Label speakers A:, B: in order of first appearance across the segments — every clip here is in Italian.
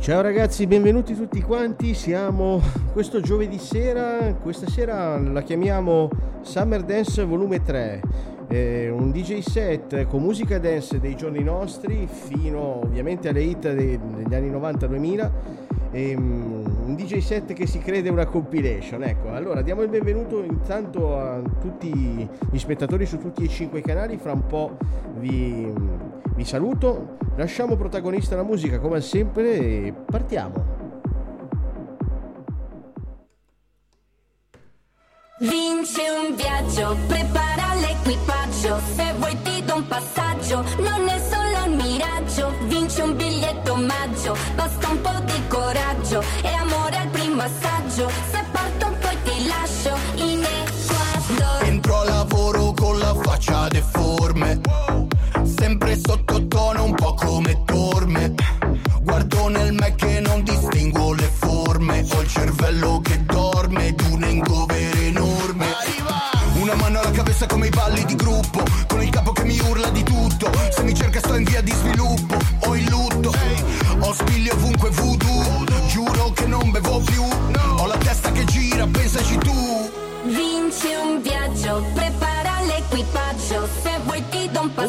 A: Ciao ragazzi, benvenuti tutti quanti. Siamo questo giovedì sera, questa sera la chiamiamo Summer Dance Volume 3. Eh, un DJ set con musica dance dei giorni nostri fino ovviamente alle hit degli anni 90-2000 e, um, un DJ set che si crede una compilation ecco allora diamo il benvenuto intanto a tutti gli spettatori su tutti e cinque i canali fra un po' vi, vi saluto lasciamo protagonista la musica come sempre e partiamo
B: Vinci un viaggio, prepara l'equipaggio, se vuoi ti do un passaggio, non è solo un miraggio, vinci un biglietto omaggio, basta un po' di coraggio e amore al primo assaggio, se parto poi ti lascio in Ecuador.
C: Entro a lavoro con la faccia deforme, sempre sottotono un po' come torme, guardo nel me che non distingo le forme, ho il cervello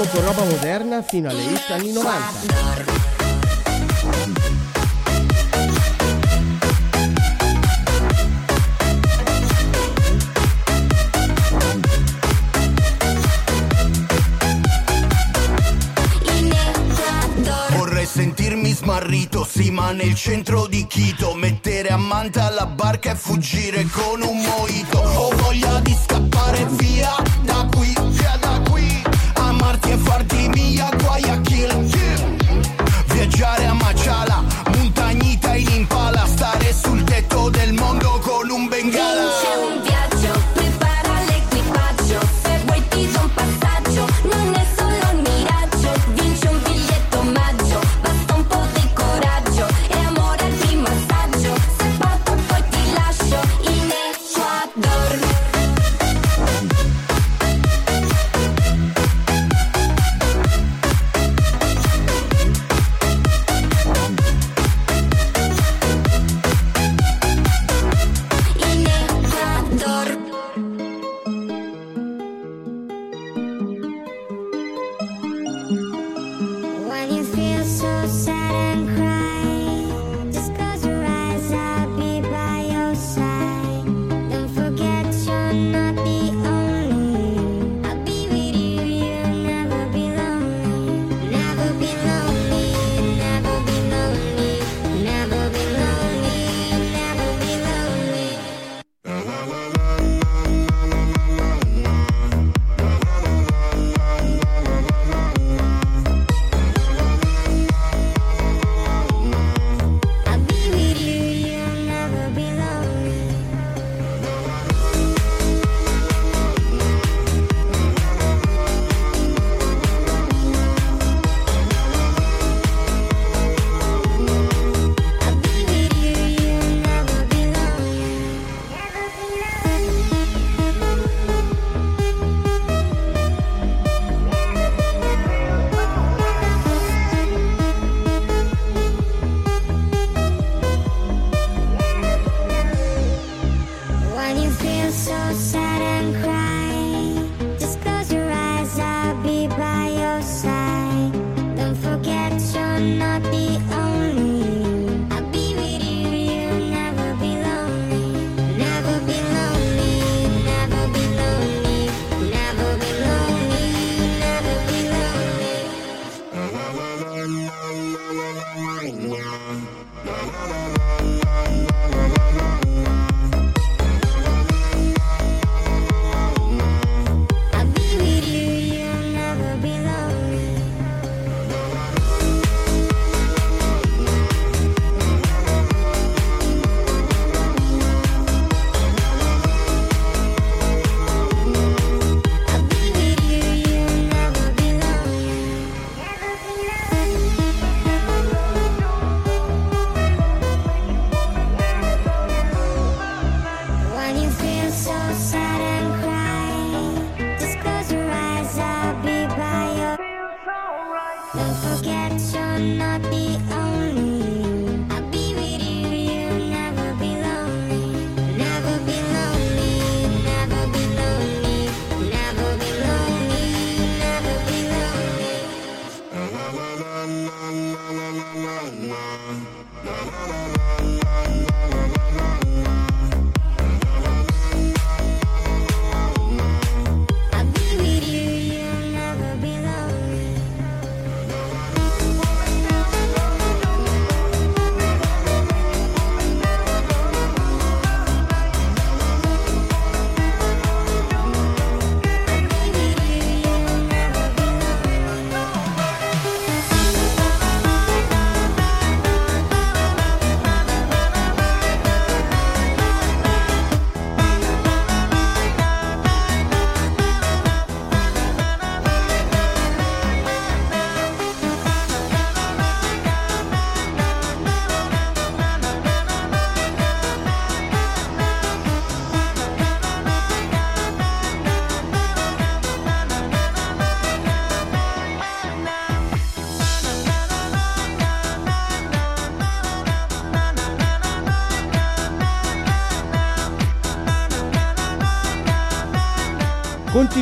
A: Siamo con roba moderna fino alle hit anni 90.
B: In Ecuador.
C: Vorrei sentirmi smarrito, sì, ma nel centro di Quito Mettere a manta la barca e fuggire con un moito Ho voglia di scappare via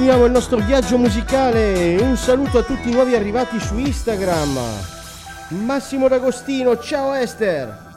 D: Continuiamo il nostro viaggio musicale. Un saluto a tutti i nuovi arrivati su Instagram. Massimo D'Agostino, ciao Esther.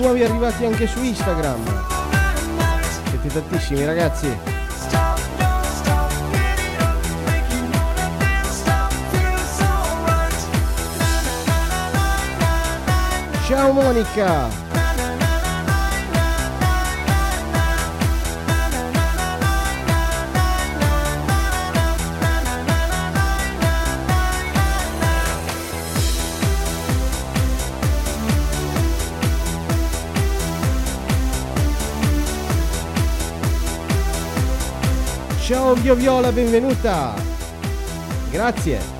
D: Nuovi arrivati anche su Instagram. Siete tantissimi ragazzi. Ciao Monica!
A: Ciao Vio Viola, benvenuta. Grazie.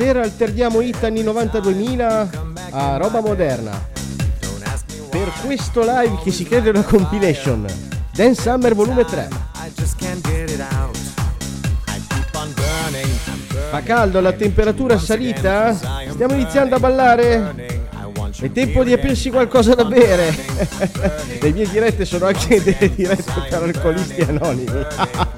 A: Stasera alterniamo hit anni 90-2000 a roba moderna. Per questo live che si crede una compilation. Dance Summer volume 3. Fa caldo, la temperatura è salita? Stiamo iniziando a ballare? È tempo di aprirsi qualcosa da bere. Le mie dirette sono anche delle dirette per alcolisti anonimi.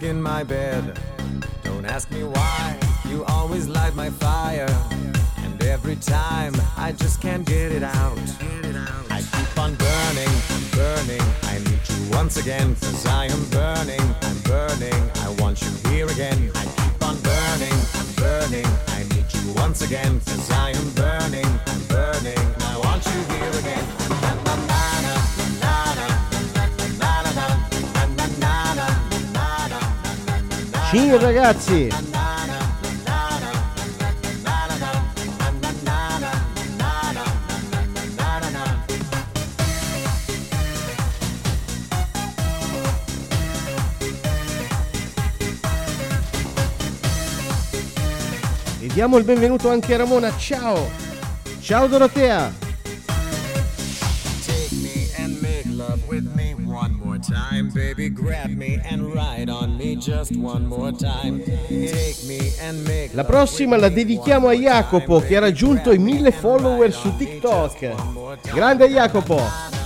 A: back in my bed. Don't ask me why, you always light my fire. And every time, I just can't get it out. I keep on burning, I'm burning. I need you once again, cause I am burning, I'm burning. I want you here again. I keep on burning, I'm burning. I need you once again, cause I am burning, I'm burning. I want you here again. Cin ragazzi! E diamo il benvenuto anche a Ramona, ciao! Ciao Dorotea! Time, baby, grab me and ride on me just one more time. Take me and make La prossima la dedichiamo a Jacopo che ha raggiunto i mille follower su TikTok. Grande Jacopo!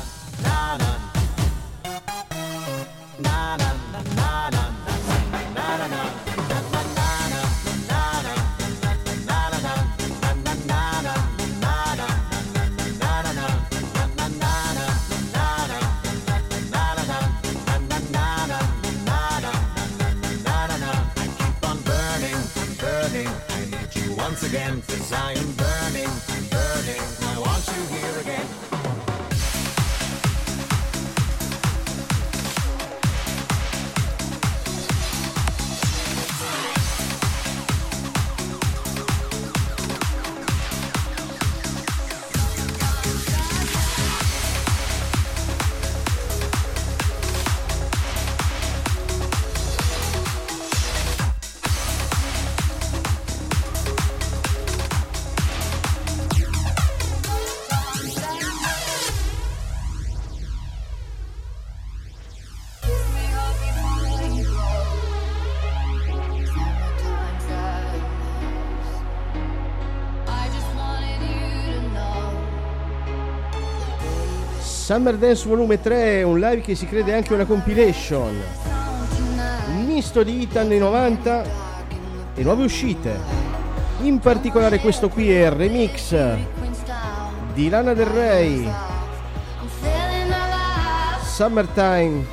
A: Summer Dance Volume 3 è un live che si crede anche una compilation. Un misto di hit anni 90 e nuove uscite. In particolare questo qui è il remix di Lana Del Rey. Summertime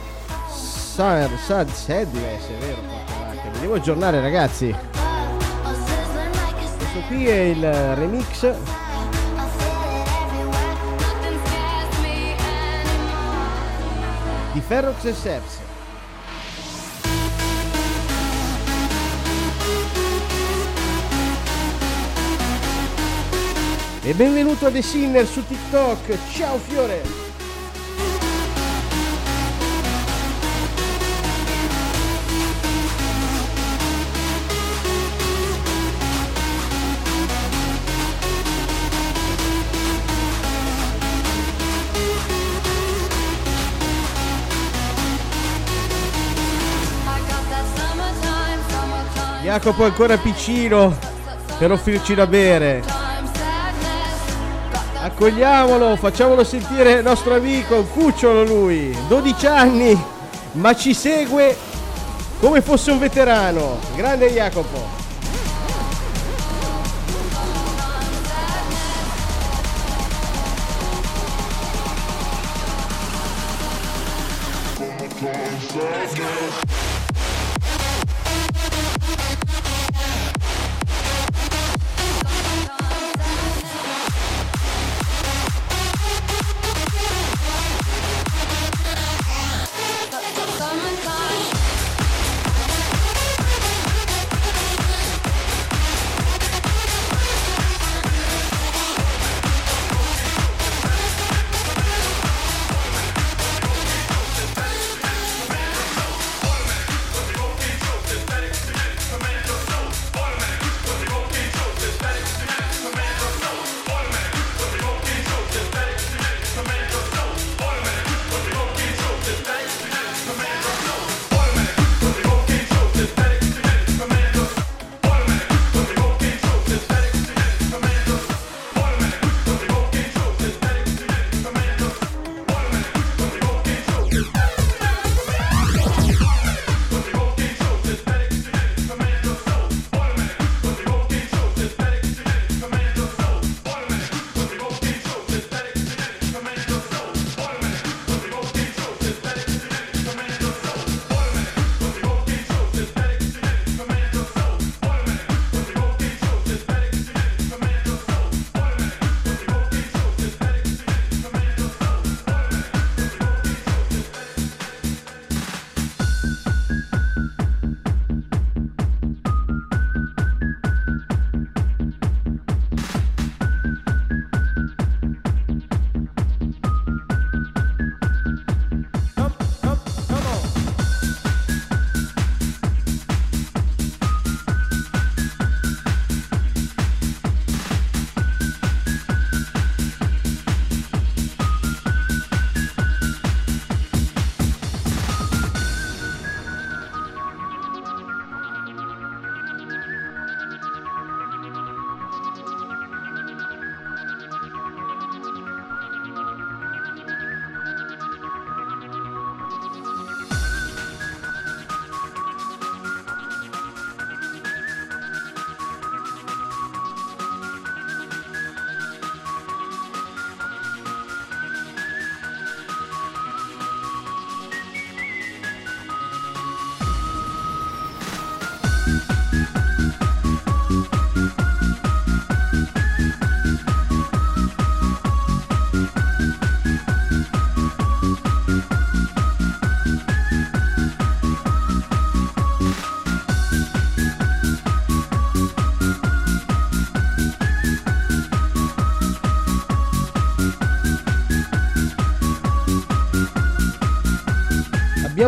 A: Summer Sad Sadness, è vero, mi devo aggiornare ragazzi. Questo qui è il remix di Ferrox e Seps. E benvenuto a The Sinner su TikTok. Ciao Fiore! Jacopo è ancora piccino per offrirci da bere. Accogliamolo, facciamolo sentire il nostro amico, cucciolo lui, 12 anni, ma ci segue come fosse un veterano. Grande Jacopo.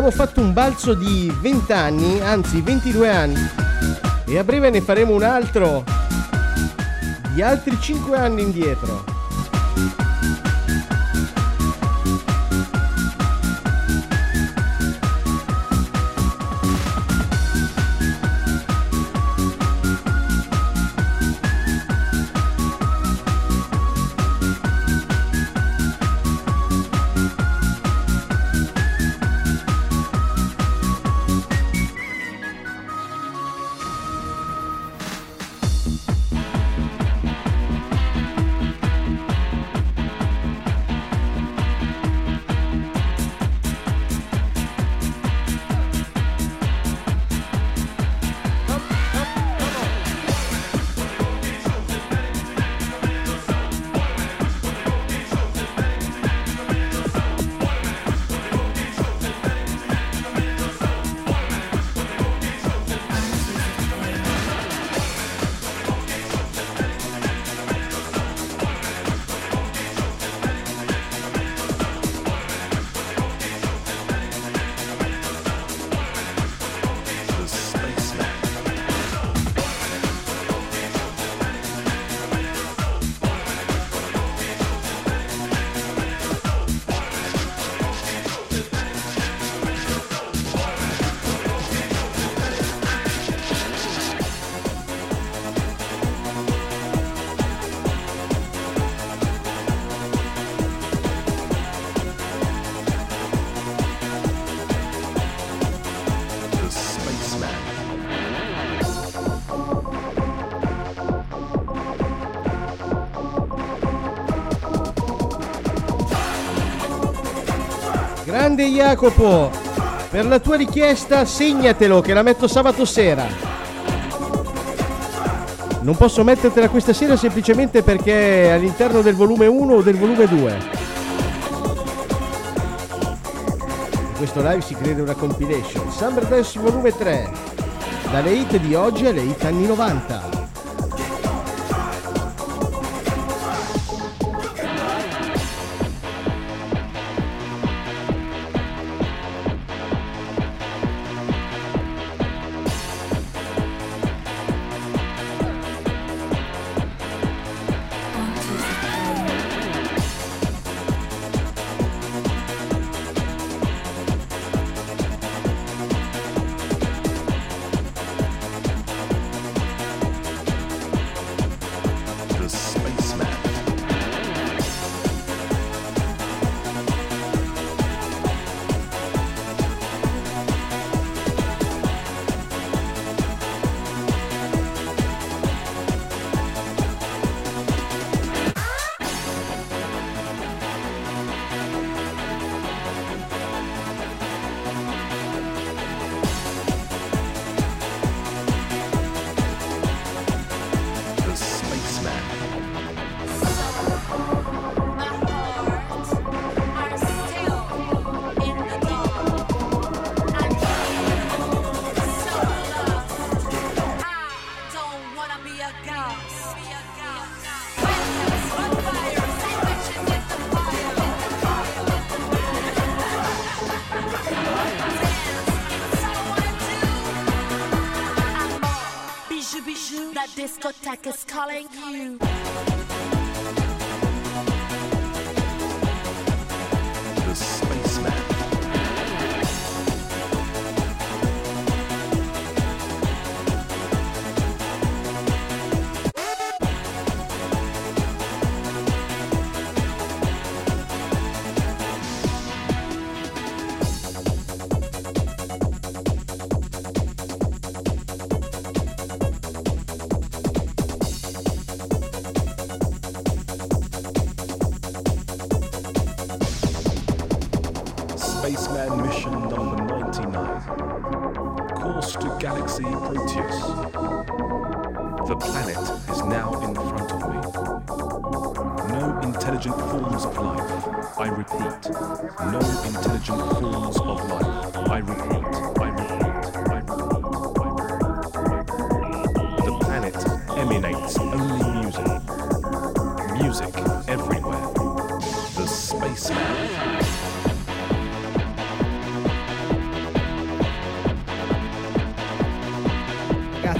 A: Abbiamo fatto un balzo di 20 anni, anzi 22 anni, e a breve ne faremo un altro di altri 5 anni indietro.
E: Grande Jacopo, per la tua richiesta segnatelo che la metto sabato sera. Non posso mettertela questa sera semplicemente perché è all'interno del volume 1 o del volume 2. In questo live si crede una compilation. Summer Dance volume 3. Dalle hit di oggi alle hit anni 90.
F: darling.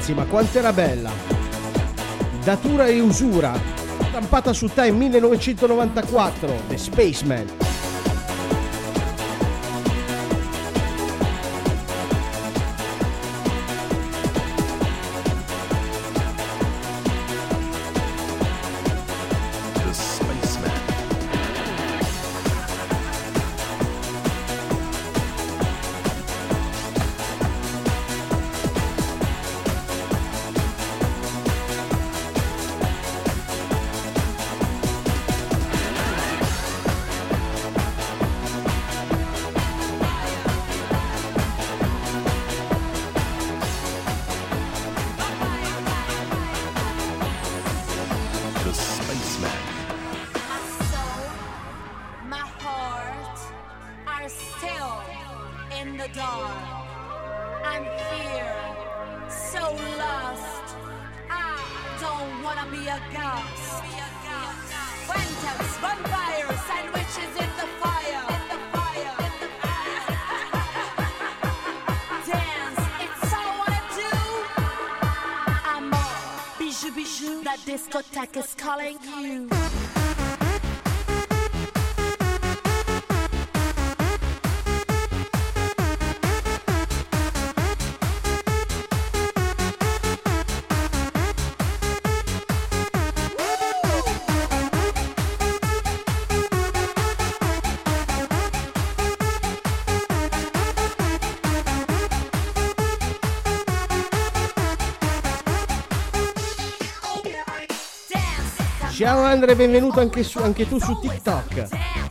F: Calling you.
E: quanto era bella. Datura e usura, stampata su Time 1994, The Spaceman. Andre, benvenuto anche, su, anche tu su TikTok.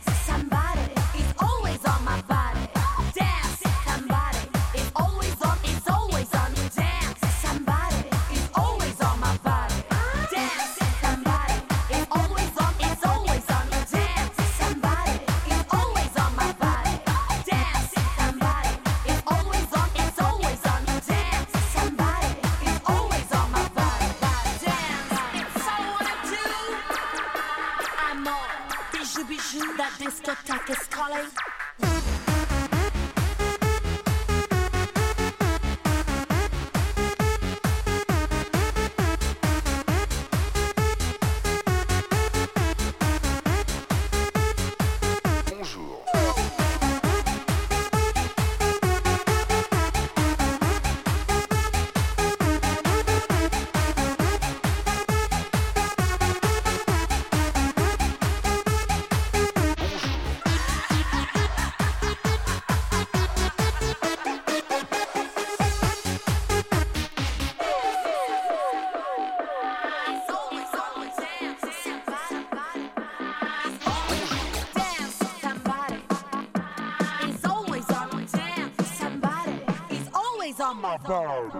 E: Bob.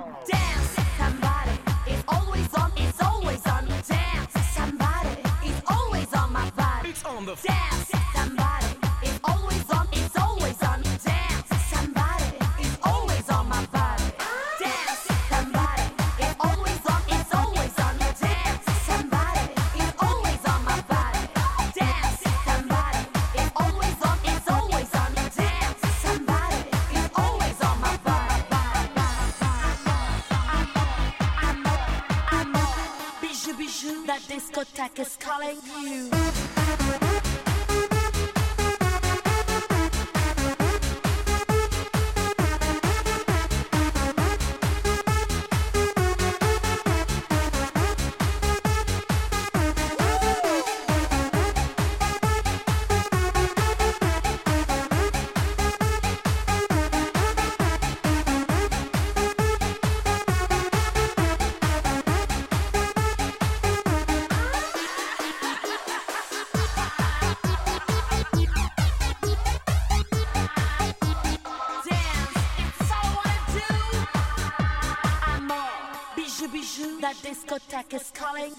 E: Discotheque is calling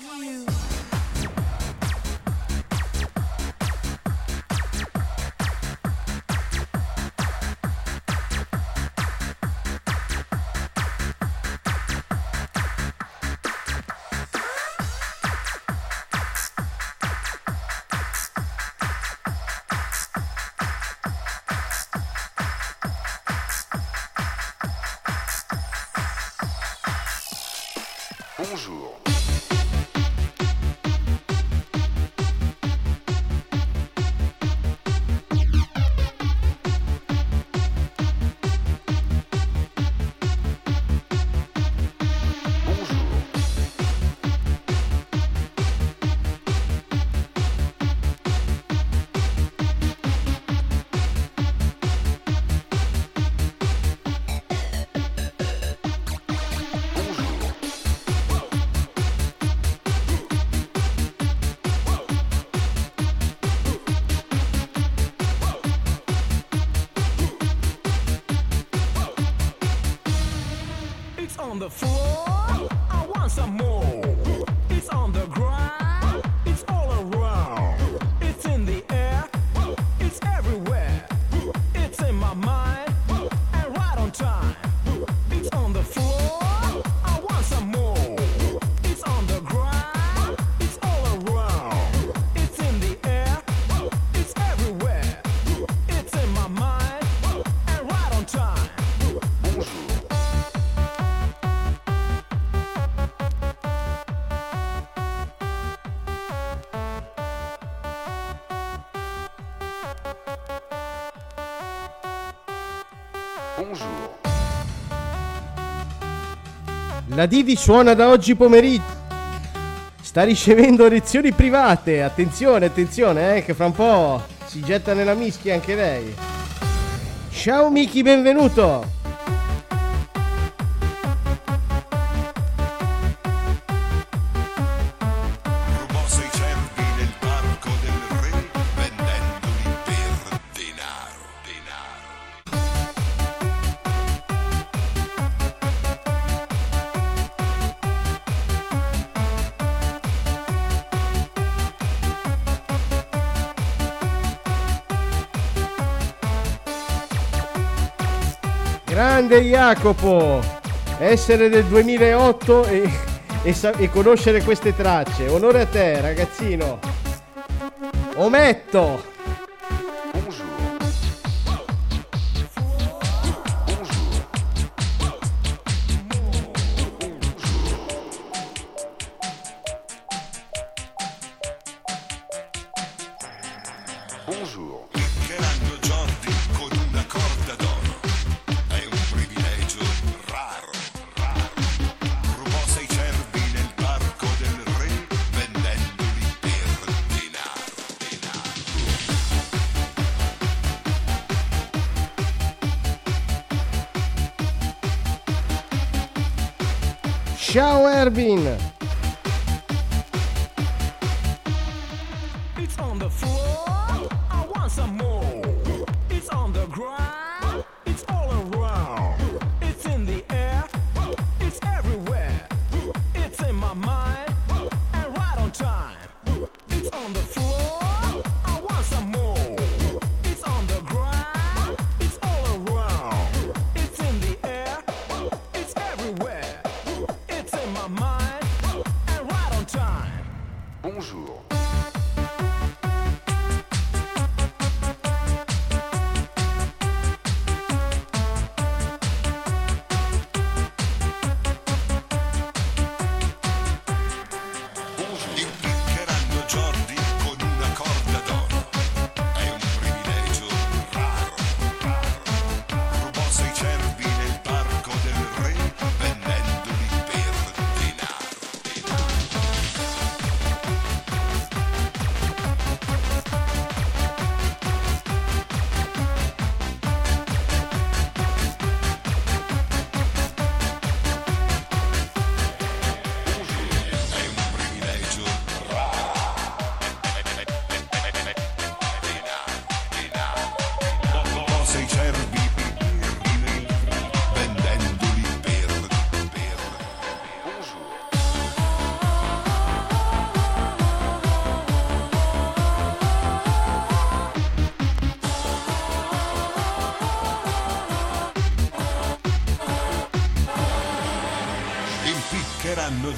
A: La Didi suona da oggi pomeriggio. Sta ricevendo lezioni private. Attenzione, attenzione, eh, che fra un po' si getta nella mischia anche lei. Ciao Miki, benvenuto. Jacopo, essere del 2008 e, e, e conoscere queste tracce. Onore a te, ragazzino.
G: Ometto.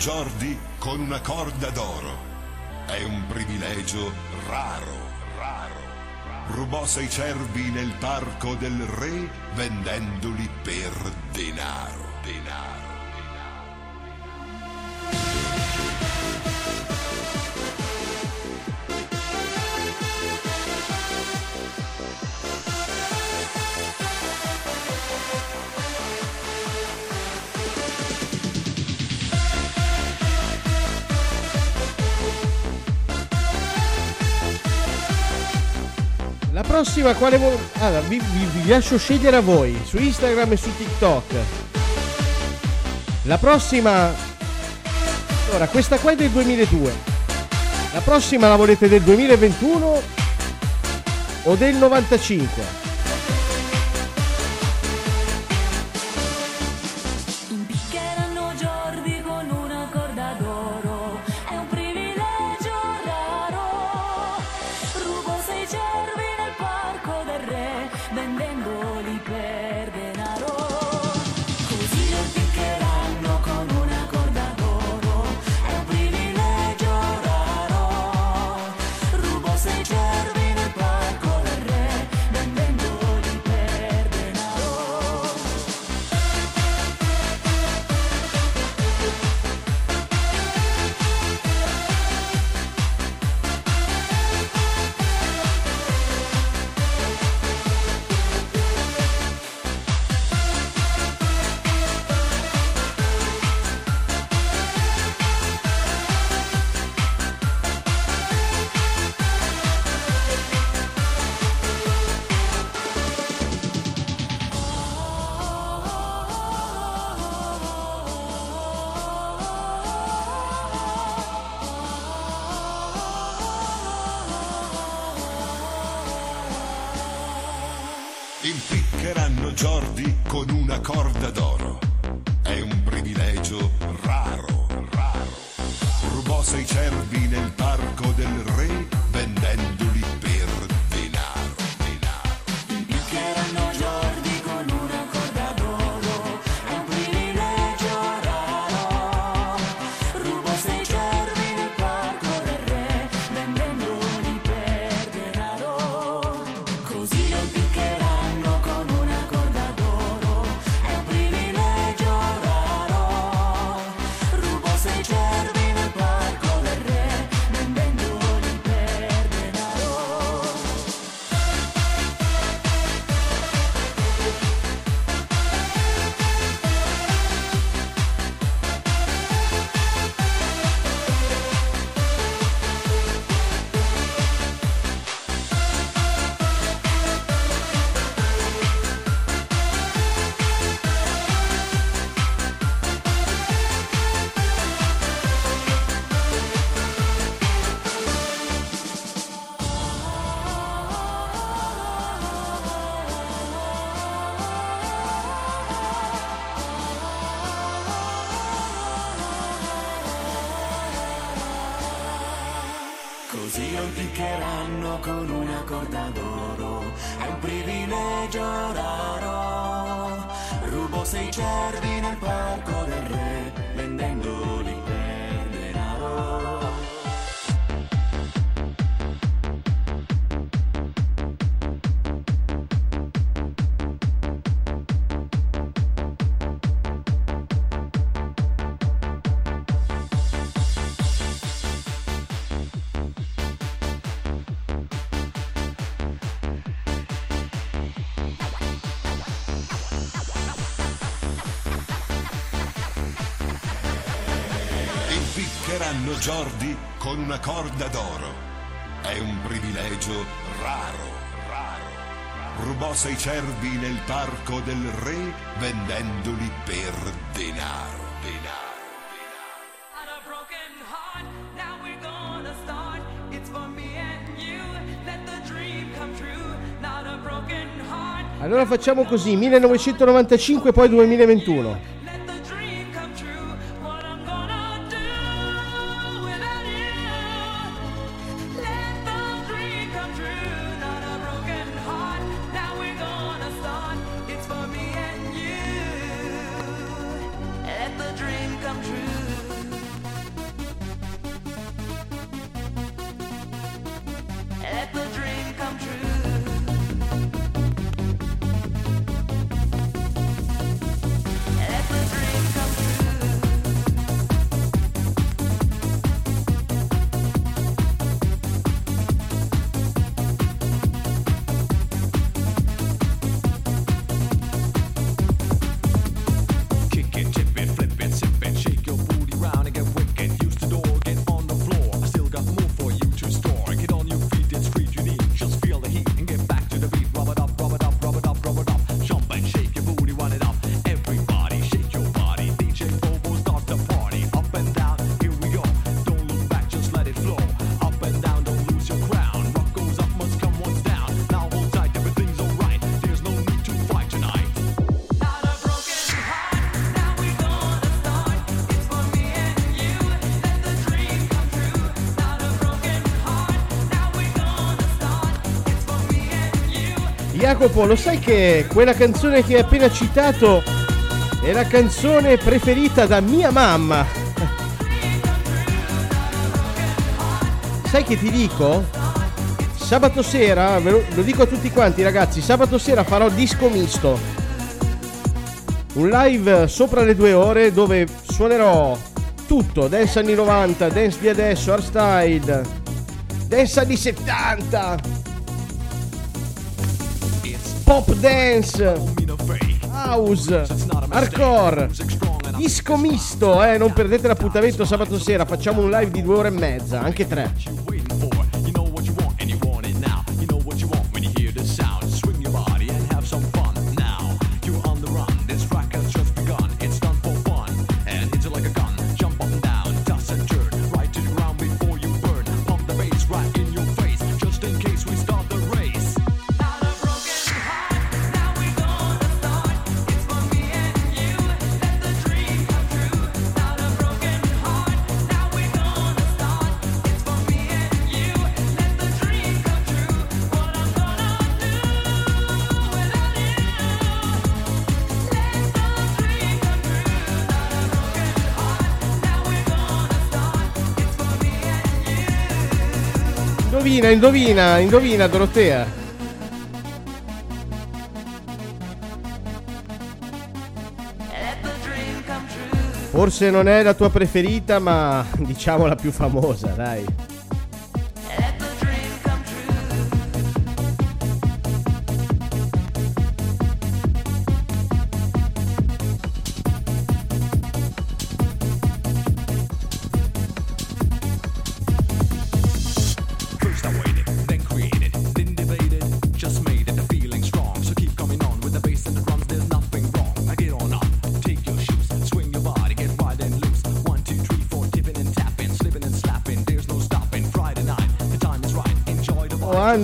H: Giordi con una corda d'oro. È un privilegio raro, raro. Rubò sei cervi nel parco del re vendendoli per denaro, denaro.
G: prossima quale vol- allora, vi, vi, vi lascio scegliere a voi su Instagram e su TikTok. La prossima allora, questa qua è del 2002. La prossima la volete del 2021 o del 95?
I: Giordi con una corda d'oro. È un privilegio raro, raro.
H: Rubò sei cervi nel parco del re vendendoli per denaro, denaro.
J: Allora facciamo così, 1995 poi 2021. Jacopo, lo sai che quella canzone che hai appena citato è la canzone preferita da mia mamma? Sai che ti dico? Sabato sera, lo, lo dico a tutti quanti ragazzi, sabato sera farò disco misto. Un live sopra le due ore dove suonerò tutto, dance anni 90, dance di adesso, hardstyle, dance anni 70 pop dance, house, hardcore, disco misto, eh, non perdete l'appuntamento sabato sera, facciamo un live di due ore e mezza, anche tre.
A: Venga,
J: indovina, indovina Dorotea. Forse non è la tua preferita, ma diciamo la più famosa, dai.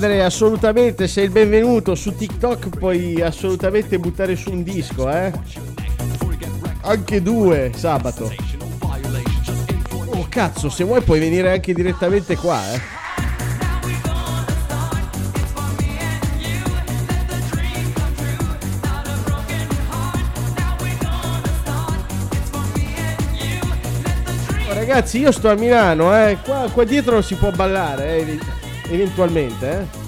J: prendere assolutamente, sei il benvenuto su TikTok, puoi assolutamente buttare su un disco, eh? Anche due sabato. Oh cazzo, se vuoi puoi venire anche direttamente qua, eh?
A: Oh, ragazzi, io sto a Milano, eh. qua, qua, dietro non si può ballare. Eh eventualmente, eh.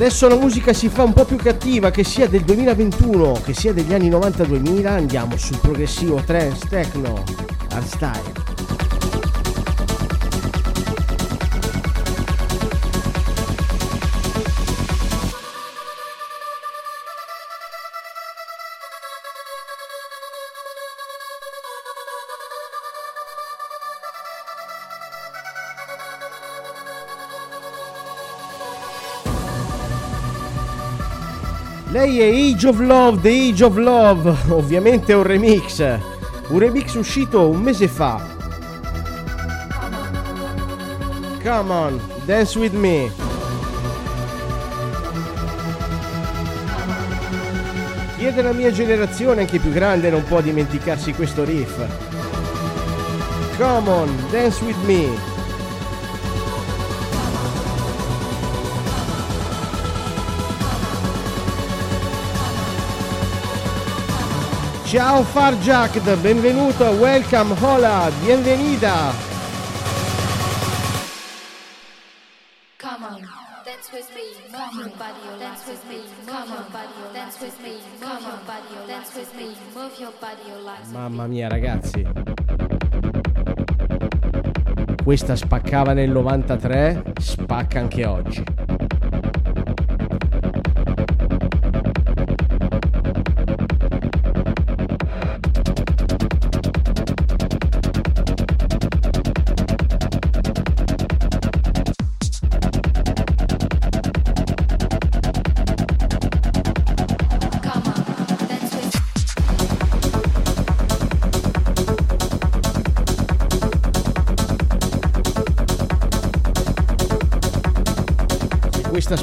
A: Adesso la musica si fa un po' più cattiva, che sia del 2021, che sia degli anni 90-2000, andiamo sul progressivo trance techno, hardstyle. Lei è Age of Love, The Age of Love, ovviamente è un remix, un remix uscito un mese fa. Come on, dance with me. Chi è della mia generazione, anche più grande, non può dimenticarsi questo riff. Come on, dance with me. Ciao Farjack, benvenuto, welcome, hola, bienvenida.
B: Come on, dance with me, move your body, dance with me, move your body, dance with me, move your body, dance with me, move your body.
A: Mamma mia ragazzi. Questa spaccava nel 93, spacca anche oggi.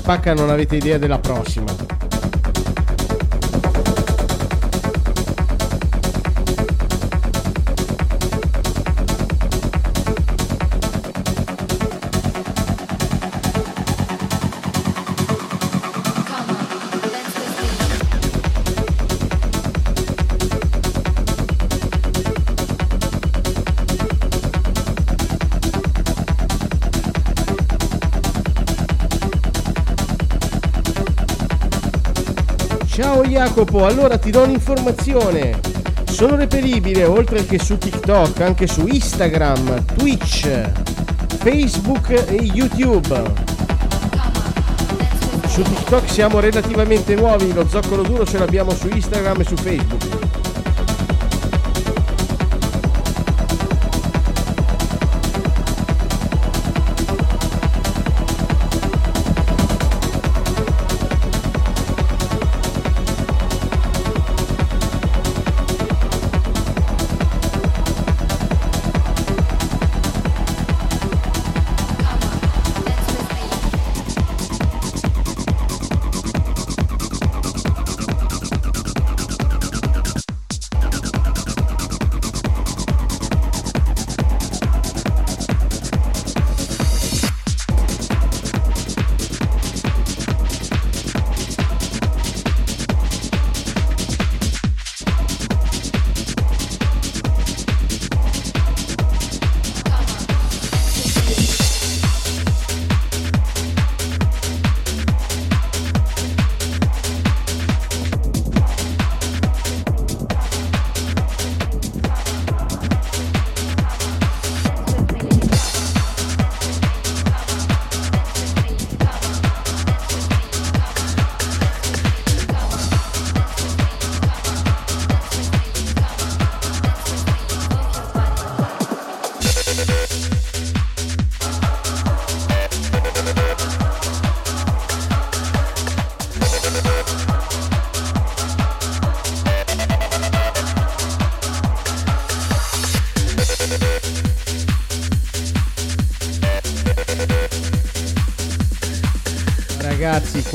A: Spacca non avete idea della prossima. Jacopo, allora ti do un'informazione. Sono reperibili oltre che su TikTok anche su Instagram, Twitch, Facebook e YouTube. Su TikTok siamo relativamente nuovi, lo zoccolo duro ce l'abbiamo su Instagram e su Facebook.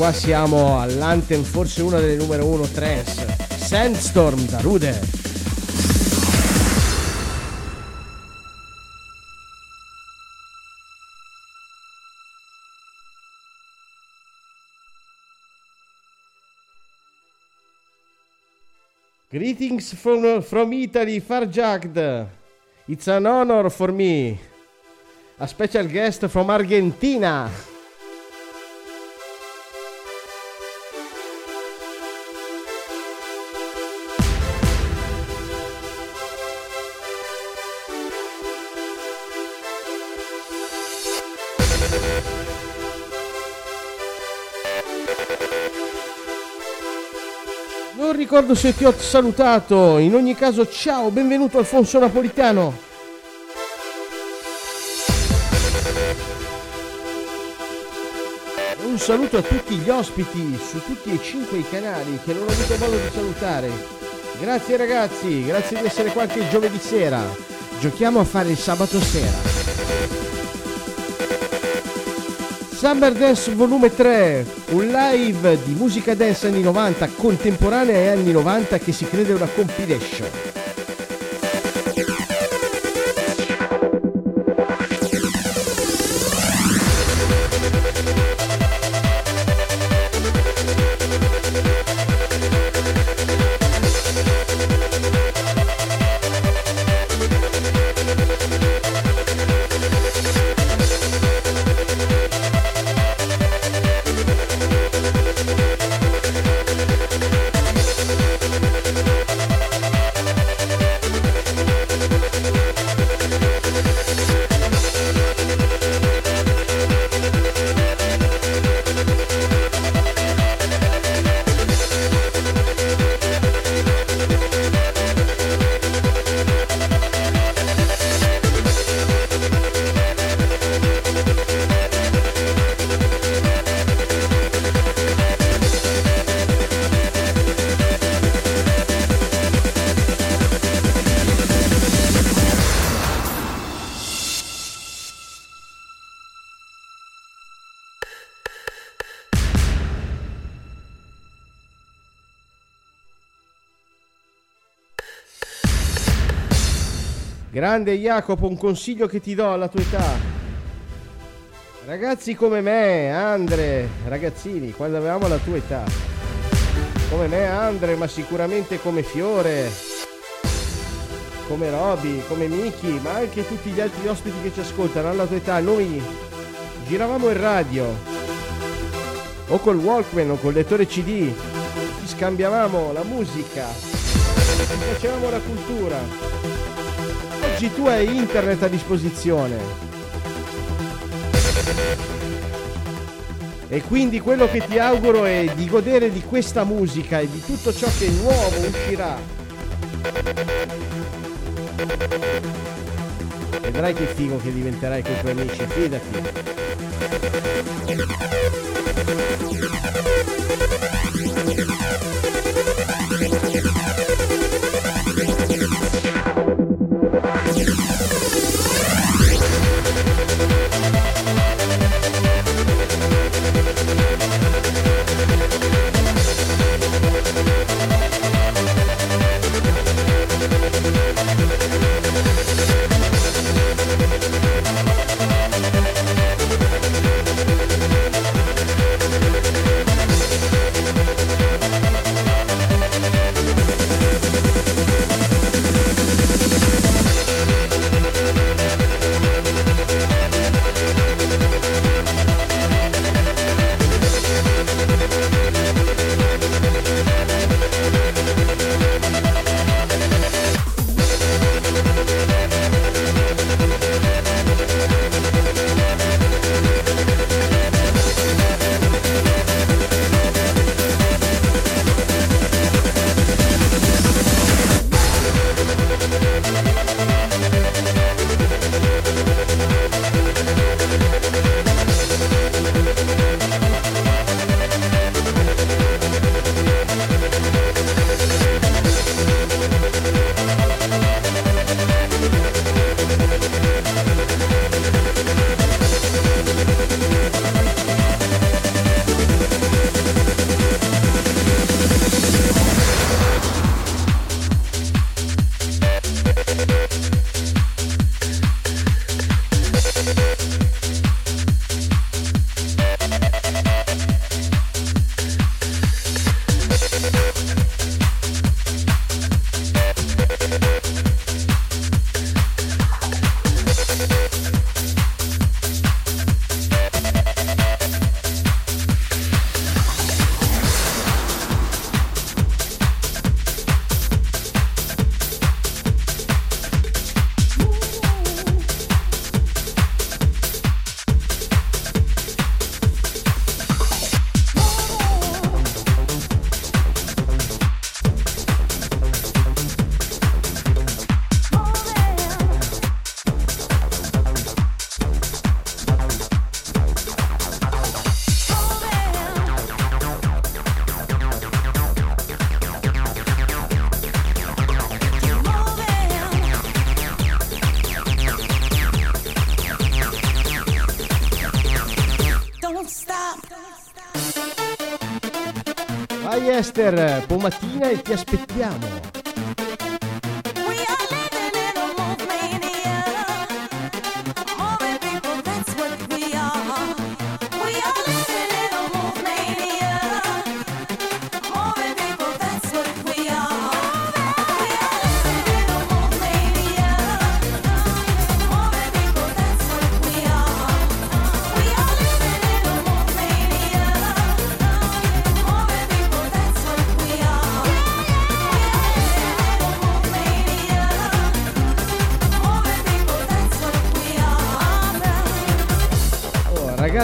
A: Qua siamo all'Anthem, forse una delle numero uno trance. Sandstorm da Rude. Greetings from, from Italy, Farjagd. It's an honor for me. A special guest from Argentina. Ricordo se ti ho salutato, in ogni caso ciao, benvenuto Alfonso Napolitano. Un saluto a tutti gli ospiti su tutti e cinque i canali che non ho avuto modo di salutare. Grazie ragazzi, grazie di essere qua anche giovedì sera. Giochiamo a fare il sabato sera. Summer Dance Volume 3, un live di musica dance anni 90, contemporanea e anni 90 che si crede una compilation. Grande Jacopo, un consiglio che ti do alla tua età. Ragazzi come me, Andre, ragazzini, quando avevamo la tua età. Come me, Andre, ma sicuramente come Fiore, come Roby, come Miki, ma anche tutti gli altri ospiti che ci ascoltano alla tua età. Noi giravamo in radio, o col Walkman o col lettore CD, ci scambiavamo la musica
E: facevamo la cultura. Oggi tu hai internet a disposizione. E quindi quello che ti auguro è di godere di questa musica e di tutto ciò che nuovo uscirà. Vedrai che figo che diventerai con i tuoi amici, fidati. Vai Esther, pomatina e ti aspettiamo.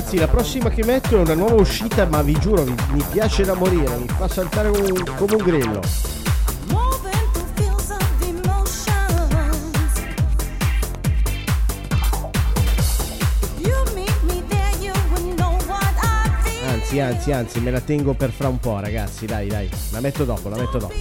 E: Ragazzi, la prossima che metto è una nuova uscita, ma vi giuro, mi, mi piace da morire, mi fa saltare un- come un grillo. Anzi, anzi, anzi, me la tengo per fra un po', ragazzi, dai, dai. La metto dopo, la metto dopo.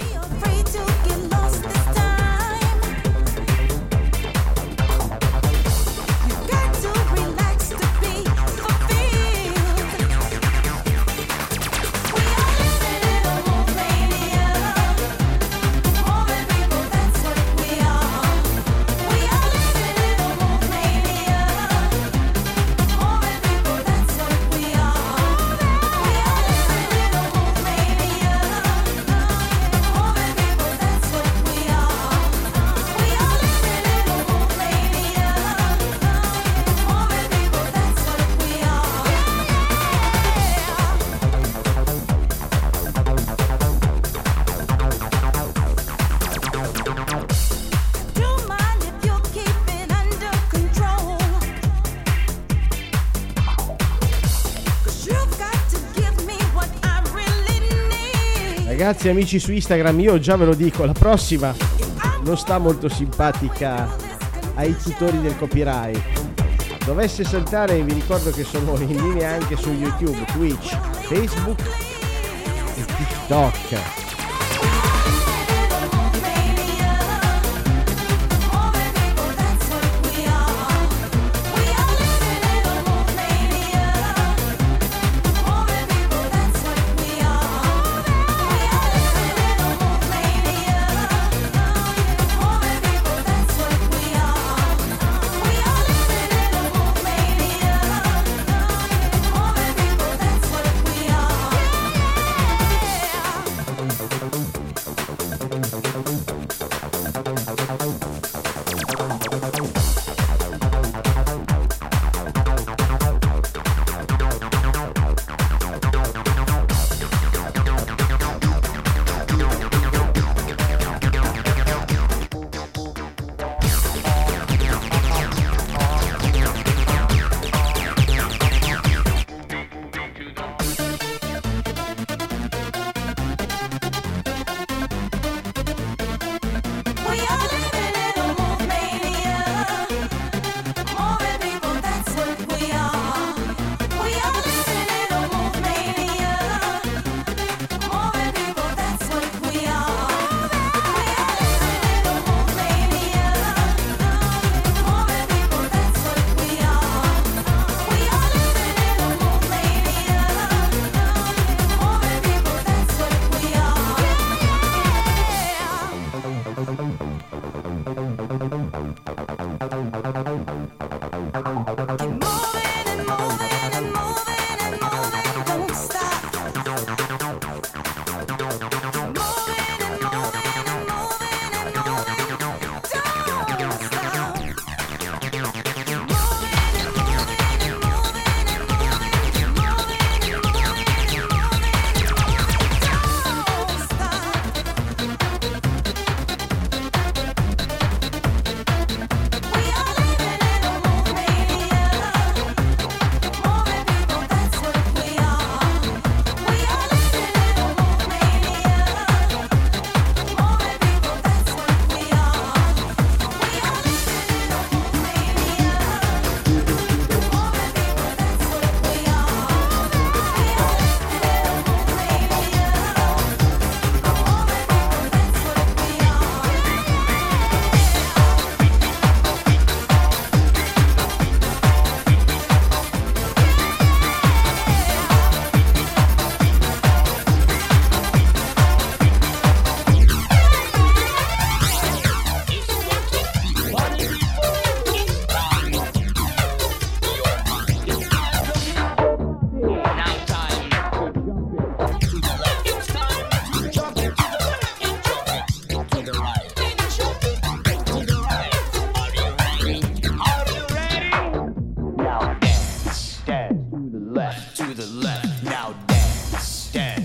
E: Ragazzi amici su Instagram, io già ve lo dico, la prossima non sta molto simpatica ai tutori del copyright. Dovesse saltare, vi ricordo che sono in linea anche su YouTube, Twitch, Facebook e TikTok.
K: to the left. Now dance, dance.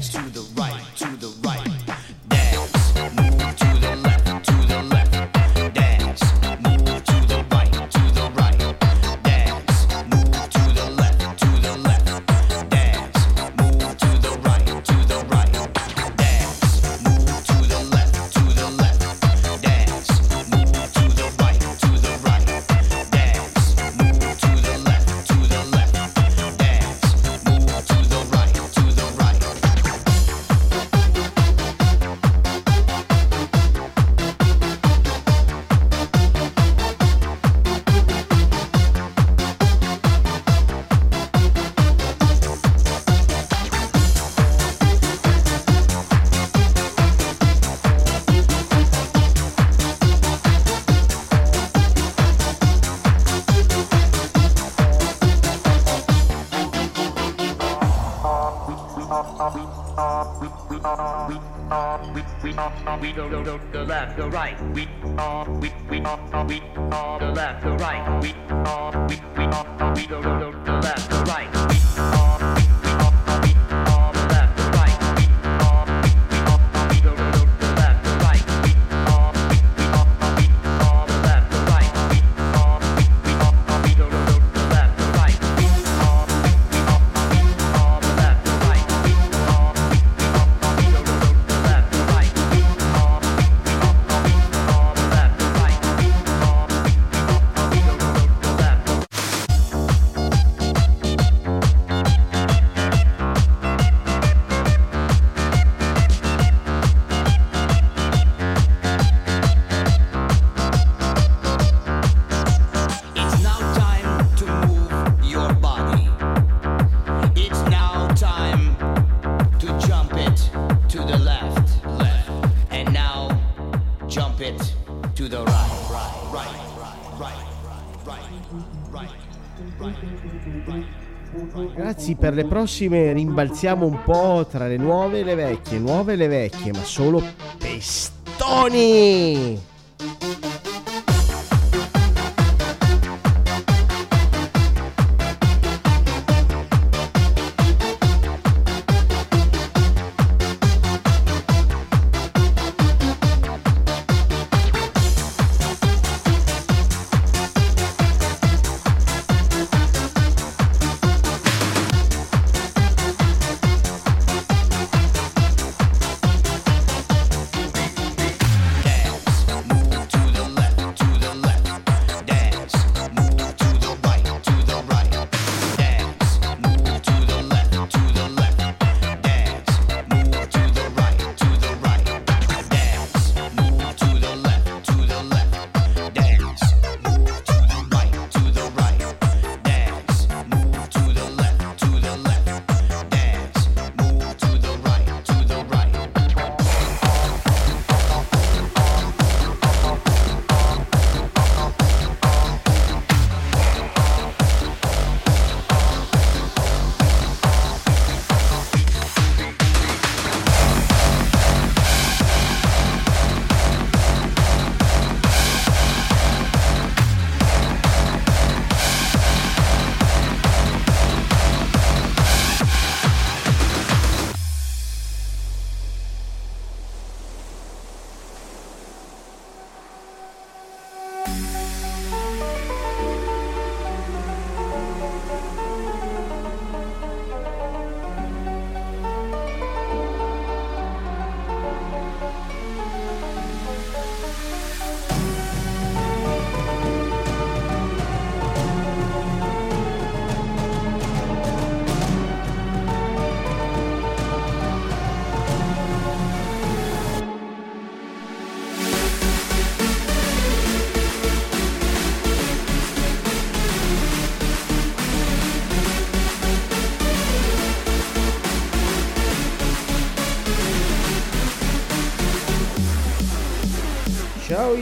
K: Per le prossime rimbalziamo un po' tra le nuove e le vecchie, nuove e le vecchie, ma solo pestoni!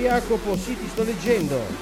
K: Jacopo, sì ti sto leggendo.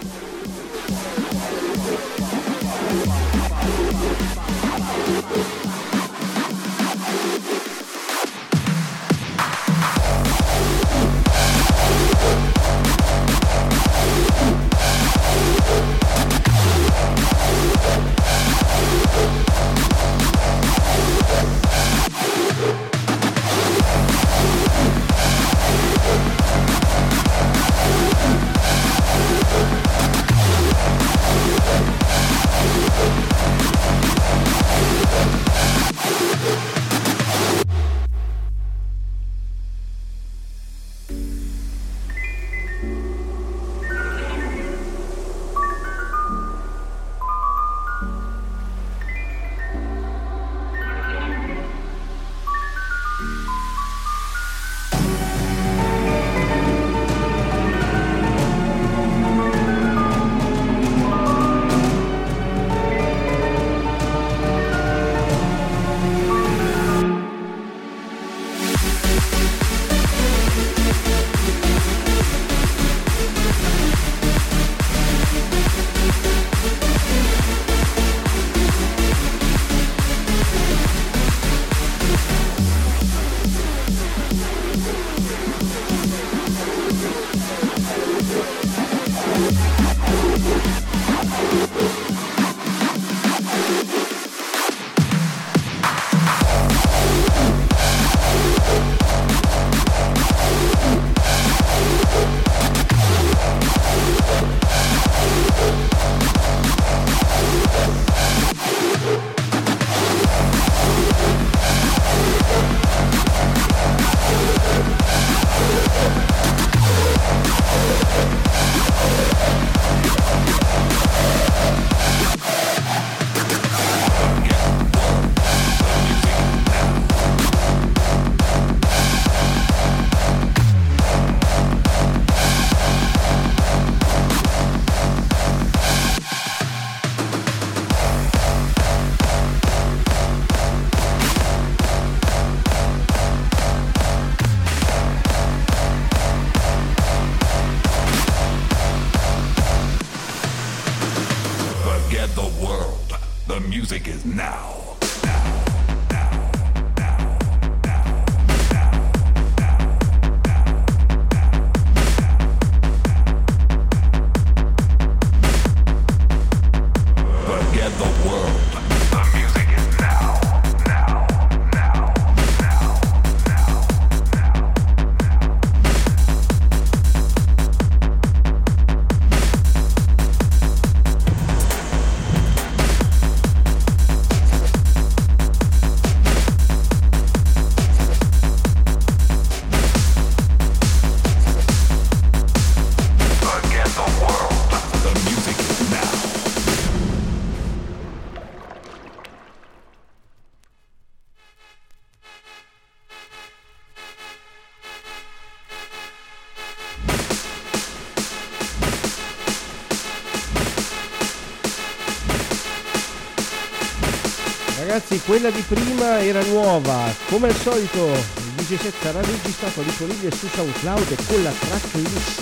A: Ragazzi, quella di prima era nuova, come al solito il DJ set sarà registrato disponibile su SoundCloud e con la tracklist.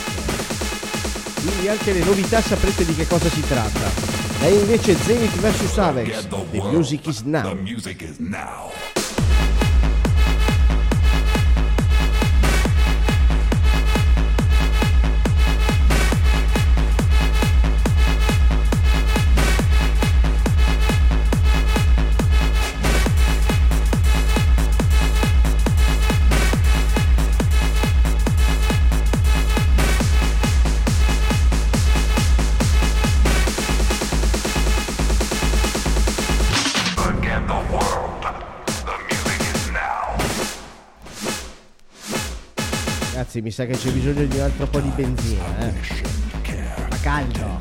A: Quindi anche le novità saprete di che cosa si tratta. E invece Zenith vs Avex, The Music is Now. Mi sa che c'è bisogno di un altro po' di benzina, eh. Fa caldo.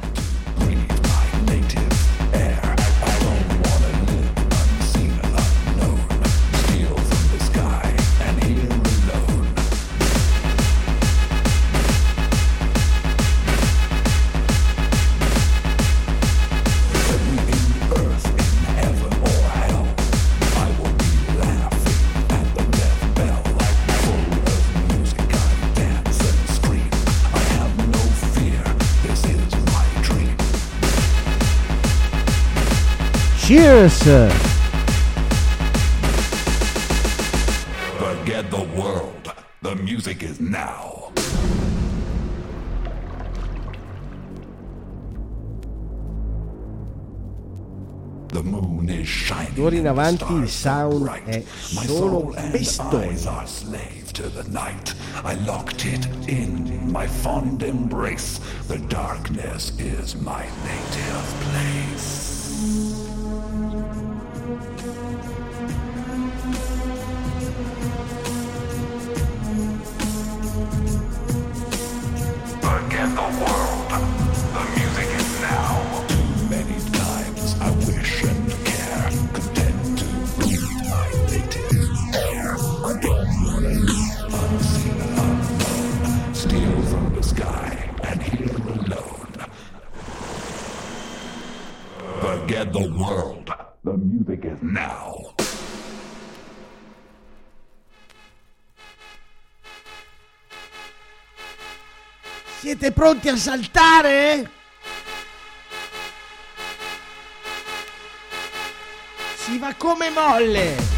A: Cheers!
H: Forget the world. The music is now. The moon is shining.
A: D'ora in avanti il sound è
H: My
A: solo
H: soul and eyes are slave to the night. I locked it in my fond embrace. The darkness is my native place.
A: Siete pronti a saltare? Si va come molle!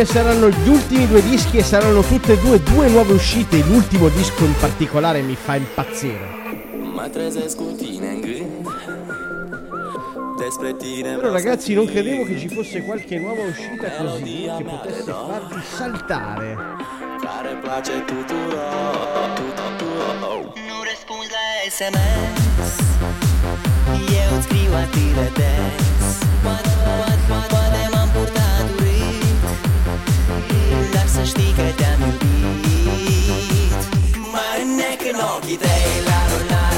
L: Live saranno gli ultimi due dischi e saranno tutte e due due nuove uscite. L'ultimo disco in particolare mi fa impazzire. Però ragazzi non credevo che ci fosse qualche nuova uscita così che potesse farti saltare.
M: Non risponda SMS. you know,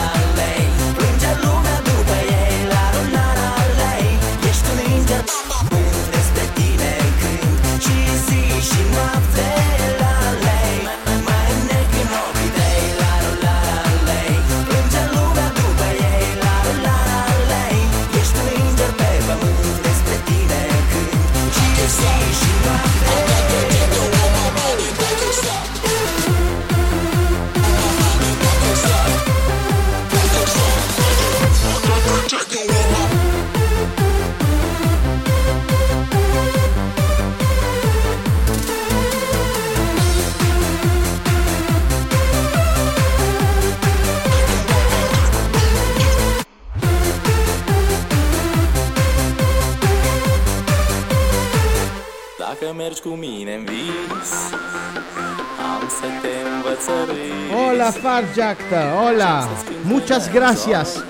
M: la
L: Farjacta. Hola, muchas gracias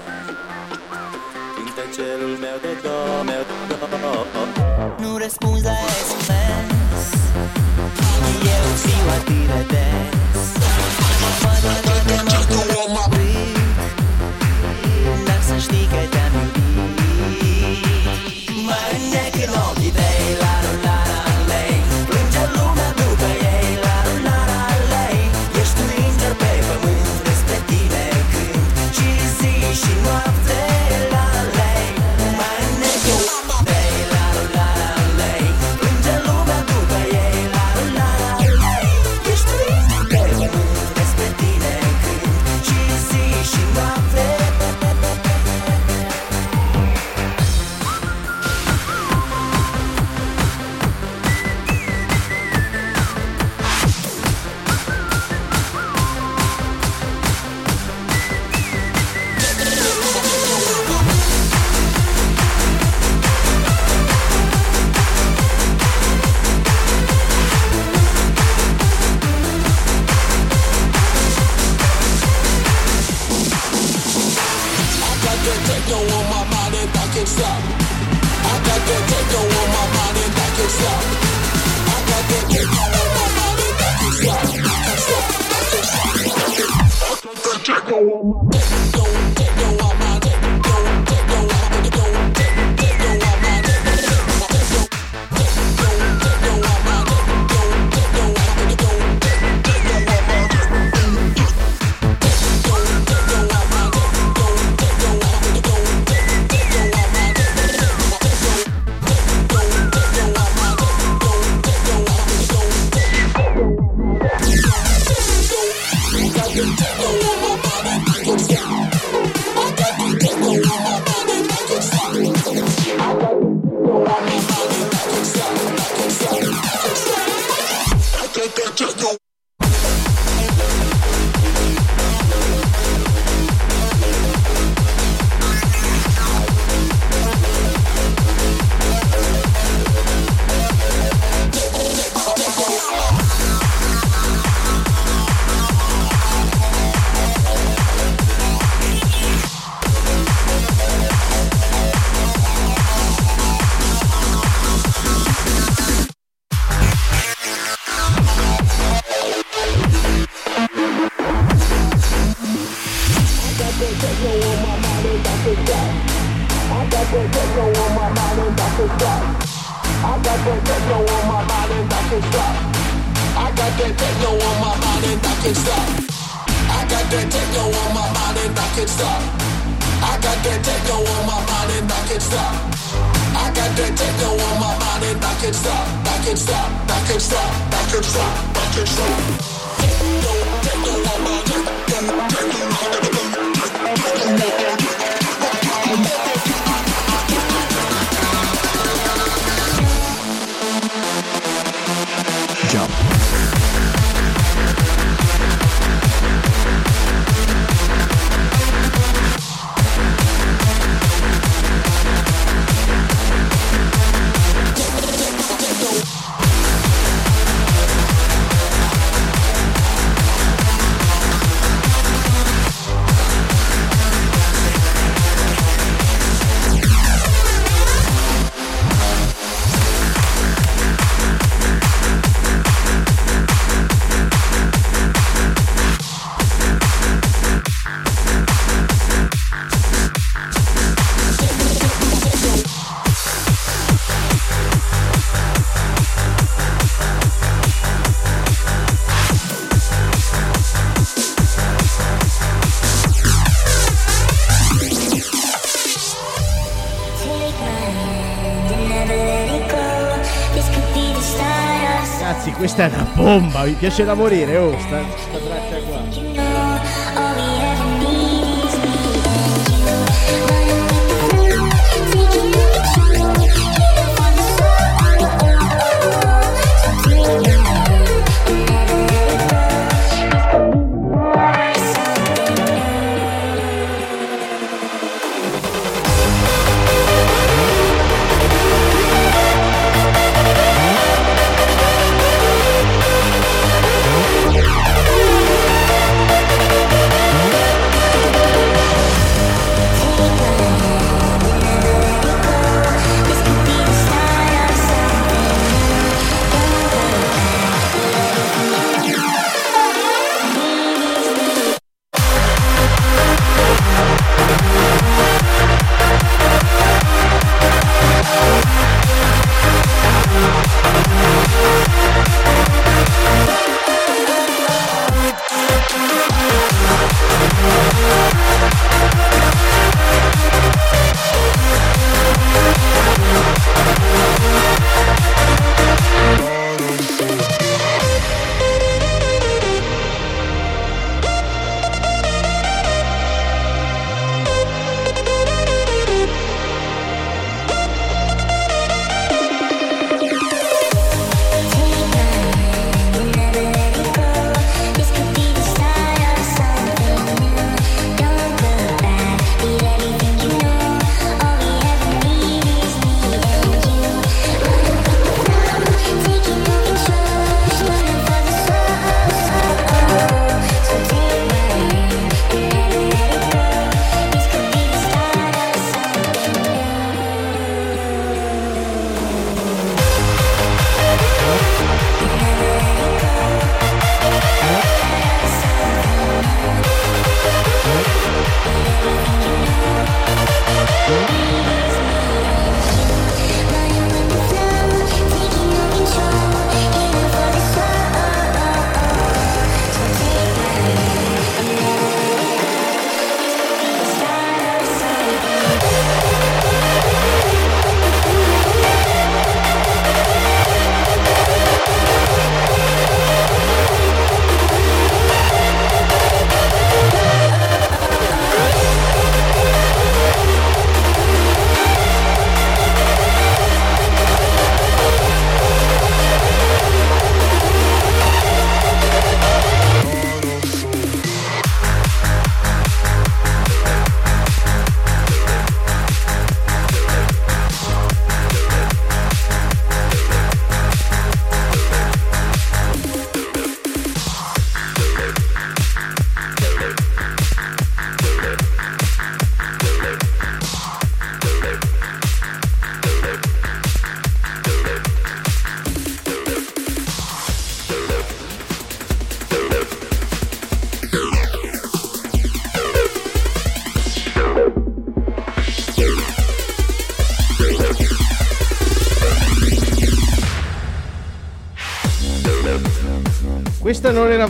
N: bomba, mi piace da morire, oh, sta, sta traccia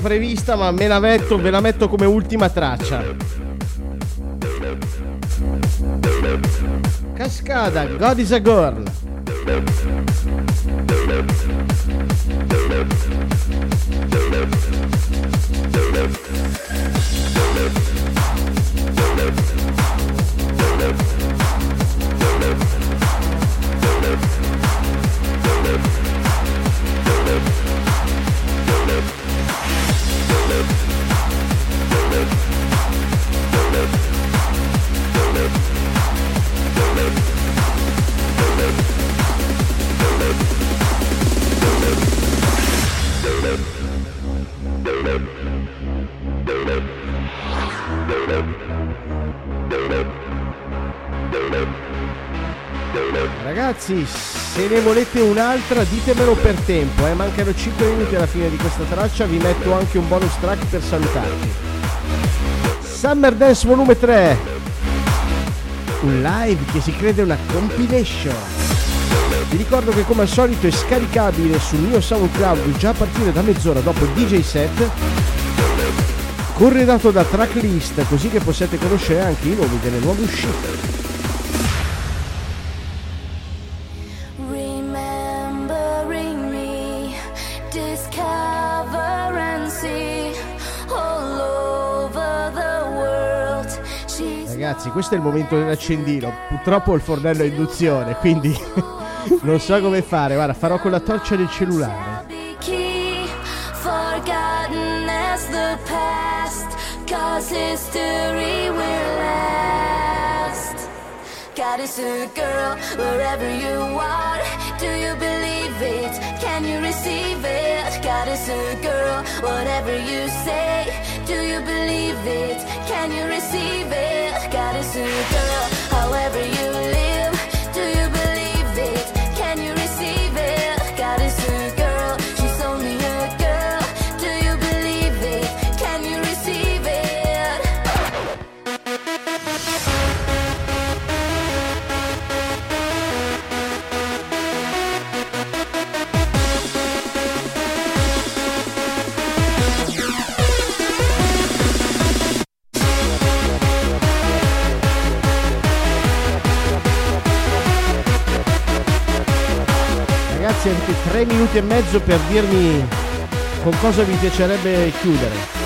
A: prevista, ma me la metto, ve la metto come ultima traccia. Cascada, God is a Girl. Ragazzi, se ne volete un'altra ditemelo per tempo, eh. mancano 5 minuti alla fine di questa traccia, vi metto anche un bonus track per salutarvi. Summer Dance Volume 3, un live che si crede una compilation. Vi ricordo che come al solito è scaricabile sul mio SoundCloud già a partire da mezz'ora dopo il DJ set, corredato da tracklist così che possiate conoscere anche i nomi delle nuove uscite. Questo è il momento dell'accendino. Purtroppo il fornello a induzione, quindi non so come fare. Guarda, farò con la torcia del cellulare.
B: God is a girl, wherever you are. Do you believe it? Can you receive it? God is a girl, whatever you say. Do you believe it? Can you receive it? God is a girl, however you
A: tre minuti e mezzo per dirmi con cosa vi piacerebbe chiudere.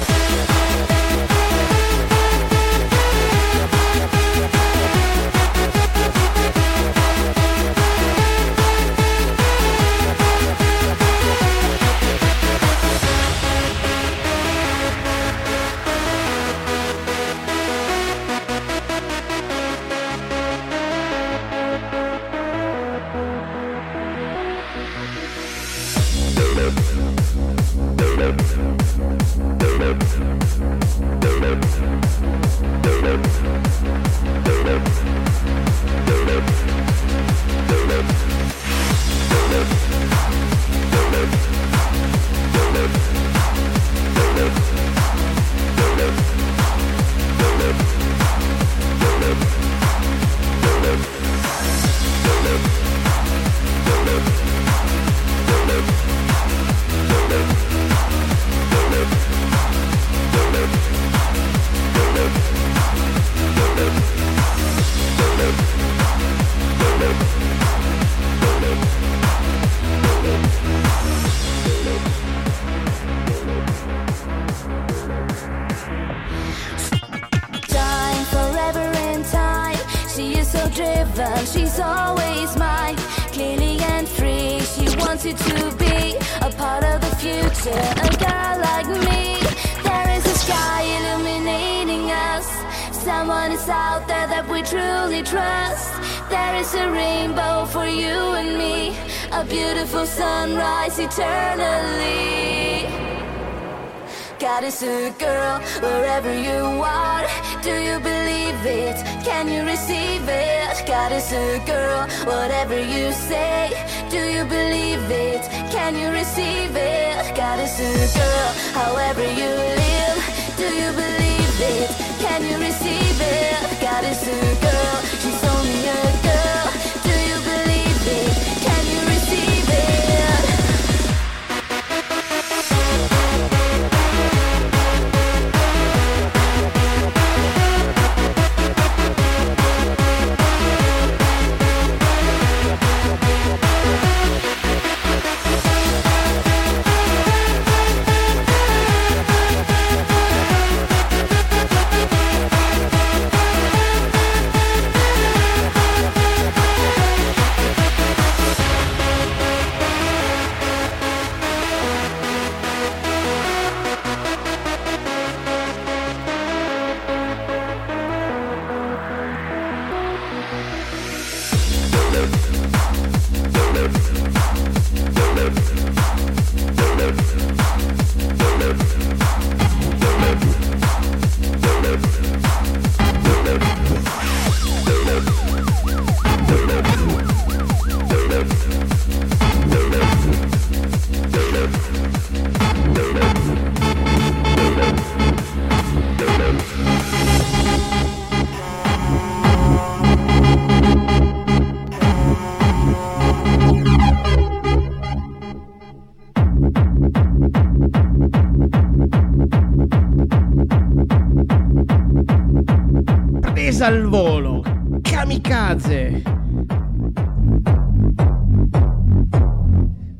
A: Al volo, kamikaze.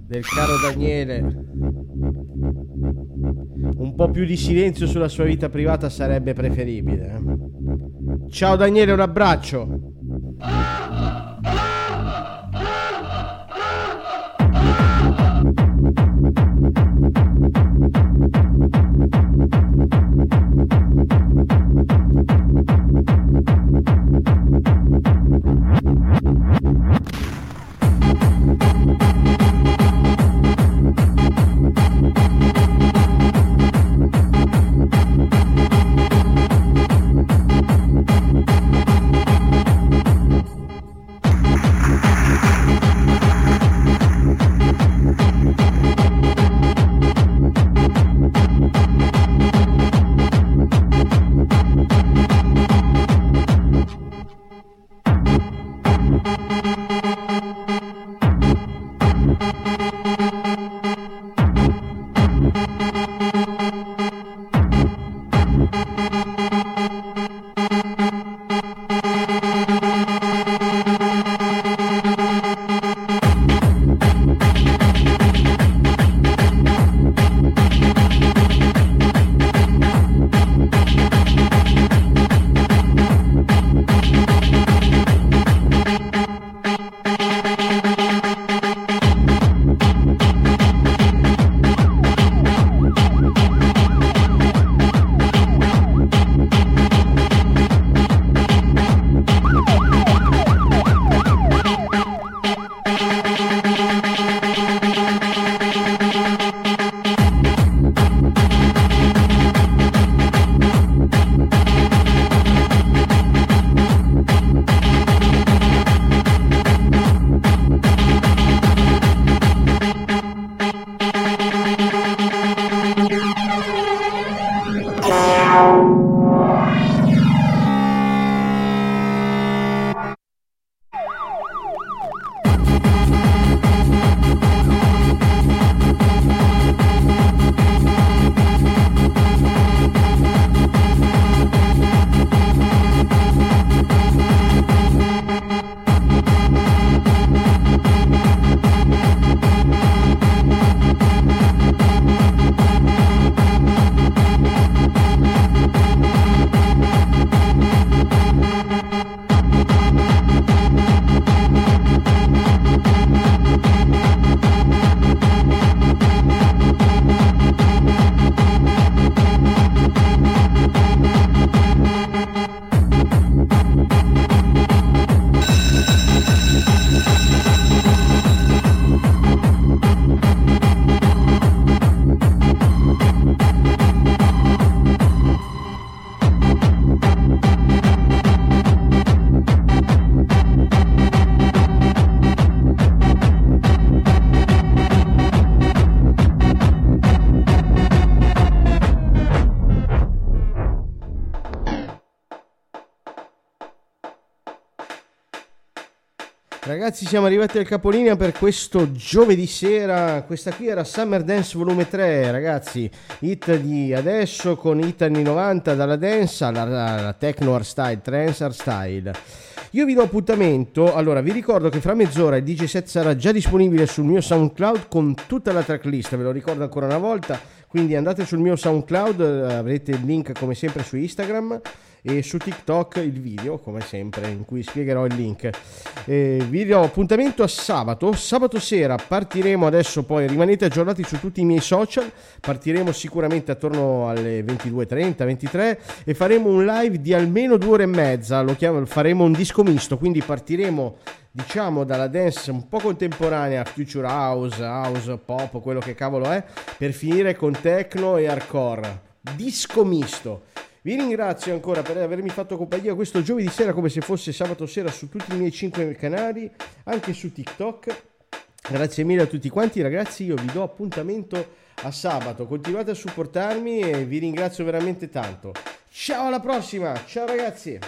A: Del caro Daniele. Un po' più di silenzio sulla sua vita privata sarebbe preferibile. eh. Ciao Daniele, un abbraccio. Ragazzi, siamo arrivati al capolinea per questo giovedì sera. Questa qui era Summer Dance Volume 3, ragazzi. Hit di adesso con hit anni 90 dalla dance alla, techno art style, trance art style. Io vi do appuntamento. Allora, vi ricordo che fra mezz'ora il DJ set sarà già disponibile sul mio SoundCloud con tutta la tracklist. Ve lo ricordo ancora una volta. Quindi andate sul mio SoundCloud, eh, avrete il link come sempre su Instagram e su TikTok il video, come sempre, in cui spiegherò il link. Eh, vi do appuntamento a sabato. Sabato sera partiremo adesso, poi rimanete aggiornati su tutti i miei social. Partiremo sicuramente attorno alle 22.30, 23 e faremo un live di almeno due ore e mezza. Lo chiamo, faremo un disco misto, quindi partiremo diciamo dalla dance un po' contemporanea, future house, house, pop, quello che cavolo è, per finire con techno e hardcore. Disco misto. Vi ringrazio ancora per avermi fatto compagnia questo giovedì sera come se fosse sabato sera su tutti i miei 5 canali, anche su TikTok. Grazie mille a tutti quanti ragazzi, io vi do appuntamento a sabato, continuate a supportarmi e vi ringrazio veramente tanto. Ciao alla prossima, ciao ragazzi!